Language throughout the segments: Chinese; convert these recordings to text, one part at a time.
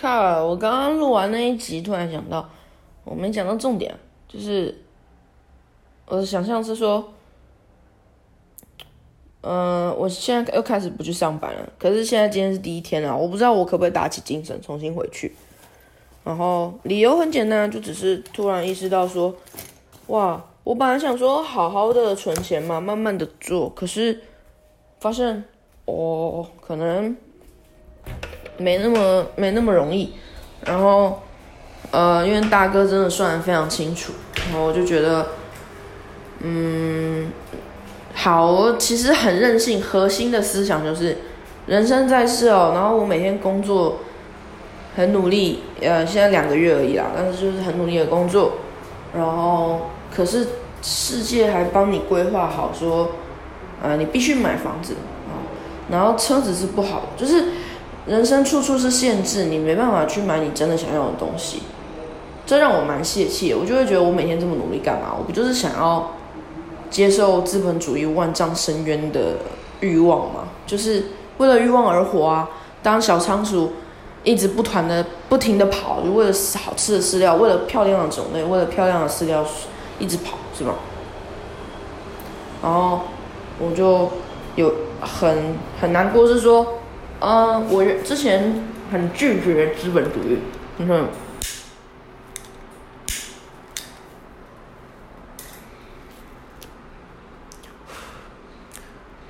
靠！我刚刚录完那一集，突然想到，我没讲到重点，就是我的想象是说，嗯、我现在又开始不去上班了。可是现在今天是第一天了，我不知道我可不可以打起精神重新回去。然后理由很简单，就只是突然意识到说，哇，我本来想说好好的存钱嘛，慢慢的做，可是发现哦，可能没那么没那么容易。然后呃，因为大哥真的算的非常清楚，然后我就觉得，嗯，好，我其实很任性，核心的思想就是人生在世哦，然后我每天工作很努力，呃，现在两个月而已啦，但是就是很努力的工作，然后可是世界还帮你规划好说，呃，你必须买房子啊，然后车子是不好，就是人生处处是限制，你没办法去买你真的想要的东西，这让我蛮泄气的。我就会觉得我每天这么努力干嘛？我不就是想要接受资本主义万丈深渊的欲望吗？就是为了欲望而活啊！当小仓鼠一直不团的不停的跑，就为了好吃的饲料，为了漂亮的种类，为了漂亮的饲料一直跑，是吗？然后我就有很很难过，是说，呃，我之前很拒绝资本主义，嗯哼。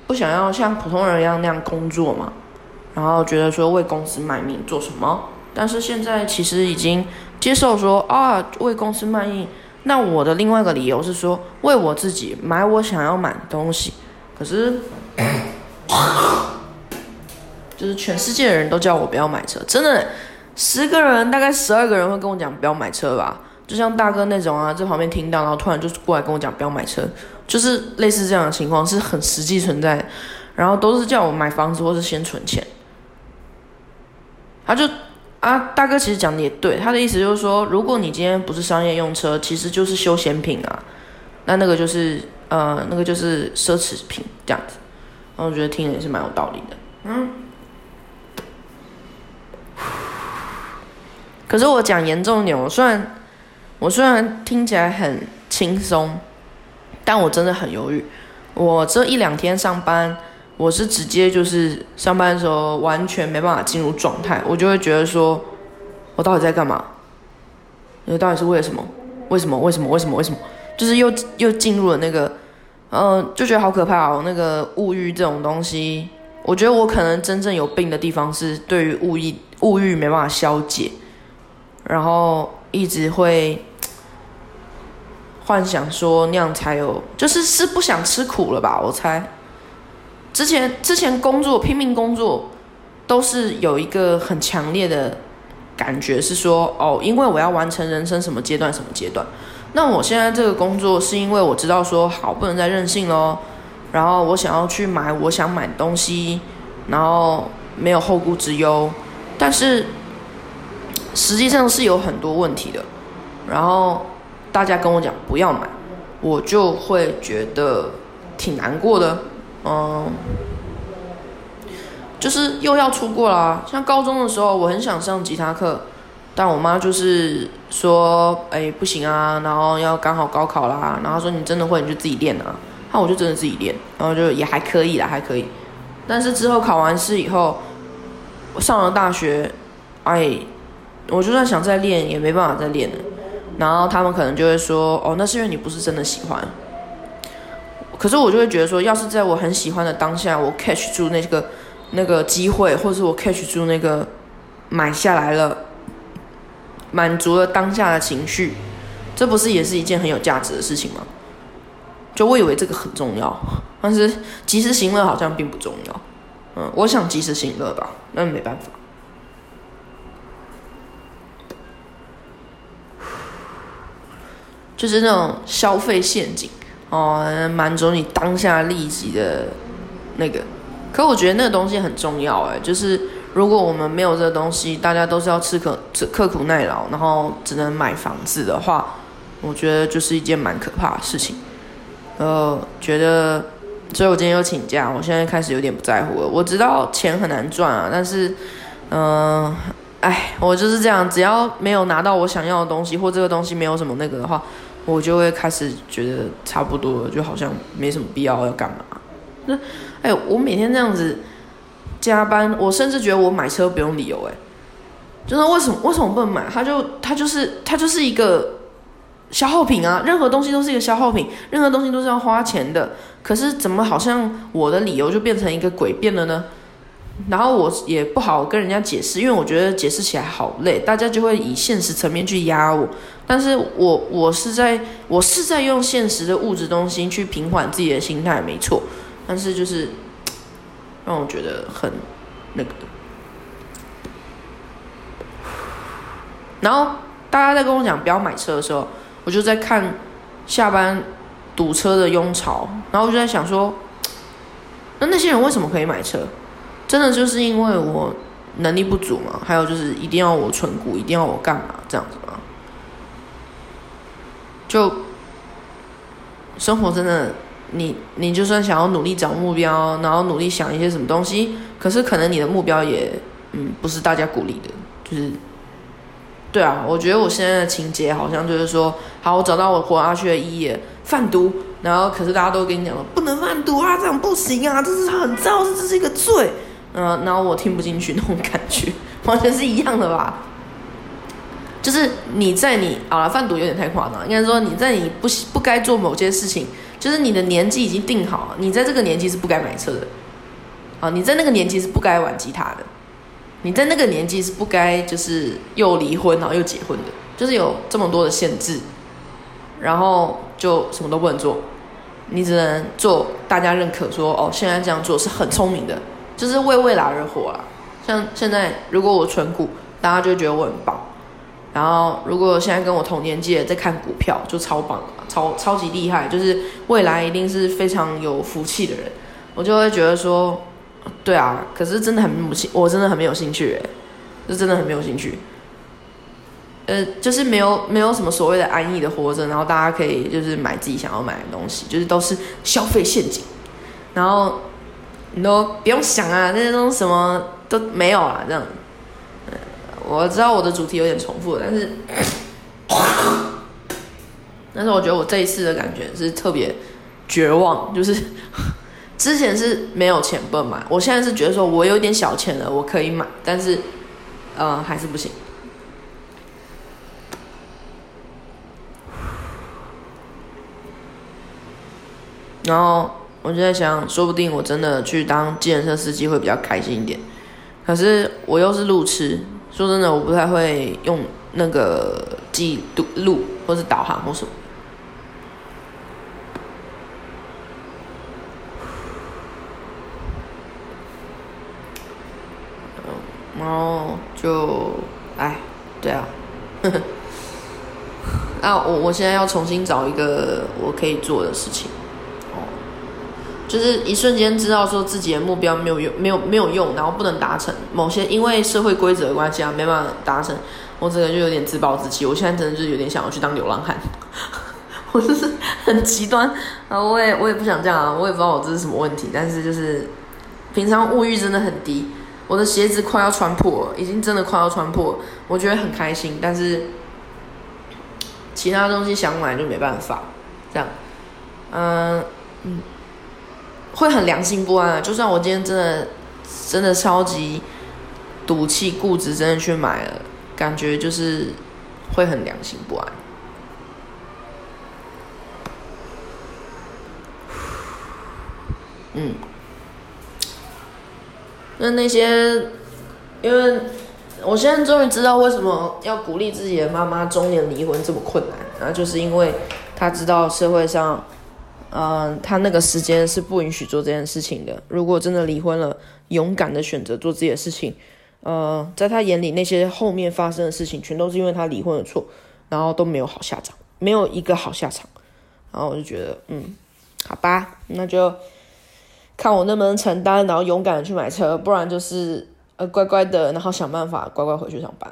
不想要像普通人一样那样工作嘛，然后觉得说为公司卖命做什么，但是现在其实已经接受说啊为公司卖命，那我的另外一个理由是说为我自己买我想要买的东西，可是就是全世界的人都叫我不要买车，真的十个人大概十二个人会跟我讲不要买车吧，就像大哥那种啊，在旁边听到然后突然就过来跟我讲不要买车。就是类似这样的情况是很实际存在的，然后都是叫我买房子或是先存钱。他就啊，大哥其实讲的也对，他的意思就是说，如果你今天不是商业用车，其实就是休闲品啊，那那个就是呃，那个就是奢侈品这样子。然后我觉得听了也是蛮有道理的，嗯。可是我讲严重一点，我虽然我虽然听起来很轻松。但我真的很犹豫，我这一两天上班，我是直接就是上班的时候完全没办法进入状态，我就会觉得说，我到底在干嘛？你到底是为了什么？为什么？为什么？为什么？为什么？就是又又进入了那个，嗯，就觉得好可怕哦。那个物欲这种东西，我觉得我可能真正有病的地方是对于物欲物欲没办法消解，然后一直会。幻想说那样才有，就是是不想吃苦了吧？我猜。之前之前工作拼命工作，都是有一个很强烈的感觉，是说哦，因为我要完成人生什么阶段什么阶段。那我现在这个工作是因为我知道说好不能再任性喽，然后我想要去买我想买东西，然后没有后顾之忧，但是实际上是有很多问题的，然后。大家跟我讲不要买，我就会觉得挺难过的，嗯，就是又要出国啦。像高中的时候，我很想上吉他课，但我妈就是说，哎，不行啊，然后要刚好高考啦，然后说你真的会你就自己练啊，那我就真的自己练，然后就也还可以啦，还可以。但是之后考完试以后，我上了大学，哎，我就算想再练，也没办法再练了。然后他们可能就会说：“哦，那是因为你不是真的喜欢。”可是我就会觉得说，要是在我很喜欢的当下，我 catch 住那个那个机会，或者是我 catch 住那个买下来了，满足了当下的情绪，这不是也是一件很有价值的事情吗？就我以为这个很重要，但是及时行乐好像并不重要。嗯，我想及时行乐吧，那没办法。就是那种消费陷阱哦，满足你当下立即的那个。可我觉得那个东西很重要哎，就是如果我们没有这个东西，大家都是要吃可刻苦耐劳，然后只能买房子的话，我觉得就是一件蛮可怕的事情。呃，觉得，所以我今天又请假，我现在开始有点不在乎了。我知道钱很难赚啊，但是，嗯，哎，我就是这样，只要没有拿到我想要的东西，或这个东西没有什么那个的话，我就会开始觉得差不多了，就好像没什么必要要干嘛。那，哎，我每天这样子加班，我甚至觉得我买车不用理由，哎，就是为什么为什么不能买？它就它就是它就是一个消耗品啊，任何东西都是一个消耗品，任何东西都是要花钱的。可是怎么好像我的理由就变成一个诡辩了呢？然后我也不好跟人家解释，因为我觉得解释起来好累，大家就会以现实层面去压我。但是我我是在我是在用现实的物质东西去平缓自己的心态，没错。但是就是让我觉得很那个。然后大家在跟我讲不要买车的时候，我就在看下班堵车的拥潮，然后我就在想说，那那些人为什么可以买车？真的就是因为我能力不足嘛？还有就是一定要我存股，一定要我干嘛这样子吗？就生活真的，你你就算想要努力找目标，然后努力想一些什么东西，可是可能你的目标也嗯不是大家鼓励的，就是对啊，我觉得我现在的情节好像就是说，好，我找到我活下去的意义，贩毒，然后可是大家都跟你讲了，不能贩毒啊，这样不行啊，这是很糟，这是一个罪。嗯，然后我听不进去那种感觉，完全是一样的吧？就是你在你好了，贩毒有点太夸张，应该说你在你不不该做某件事情，就是你的年纪已经定好了，你在这个年纪是不该买车的，啊，你在那个年纪是不该玩吉他的，你在那个年纪是不该就是又离婚然后又结婚的，就是有这么多的限制，然后就什么都不能做，你只能做大家认可说哦，现在这样做是很聪明的。就是为未来而活啊！像现在，如果我存股，大家就觉得我很棒。然后，如果现在跟我同年纪的在看股票，就超棒，超超级厉害，就是未来一定是非常有福气的人。我就会觉得说，对啊，可是真的很没兴，我真的很没有兴趣，哎，就真的很没有兴趣。呃，就是没有没有什么所谓的安逸的活着，然后大家可以就是买自己想要买的东西，就是都是消费陷阱，然后。你都不用想啊，那种什么都没有啊，这样。我知道我的主题有点重复，但是，但是我觉得我这一次的感觉是特别绝望，就是 之前是没有钱不买，我现在是觉得说我有点小钱了，我可以买，但是，呃，还是不行。然后。我就在想，说不定我真的去当计程车司机会比较开心一点。可是我又是路痴，说真的，我不太会用那个记路或是导航或什么。然后就，哎，对啊，啊，我我现在要重新找一个我可以做的事情。就是一瞬间知道说自己的目标没有用，没有没有用，然后不能达成某些因为社会规则的关系啊，没办法达成，我这个就有点自暴自弃。我现在真的就是有点想要去当流浪汉，我就是很极端啊！我也我也不想这样啊！我也不知道我这是什么问题，但是就是平常物欲真的很低，我的鞋子快要穿破，已经真的快要穿破，我觉得很开心，但是其他东西想买就没办法，这样，嗯嗯。会很良心不安，就算我今天真的真的超级赌气固执，真的去买了，感觉就是会很良心不安。嗯，那那些，因为我现在终于知道为什么要鼓励自己的妈妈中年离婚这么困难，然后就是因为她知道社会上。嗯，他那个时间是不允许做这件事情的。如果真的离婚了，勇敢的选择做自己的事情，呃，在他眼里那些后面发生的事情，全都是因为他离婚的错，然后都没有好下场，没有一个好下场。然后我就觉得，嗯，好吧，那就看我能不能承担，然后勇敢的去买车，不然就是呃乖乖的，然后想办法乖乖回去上班。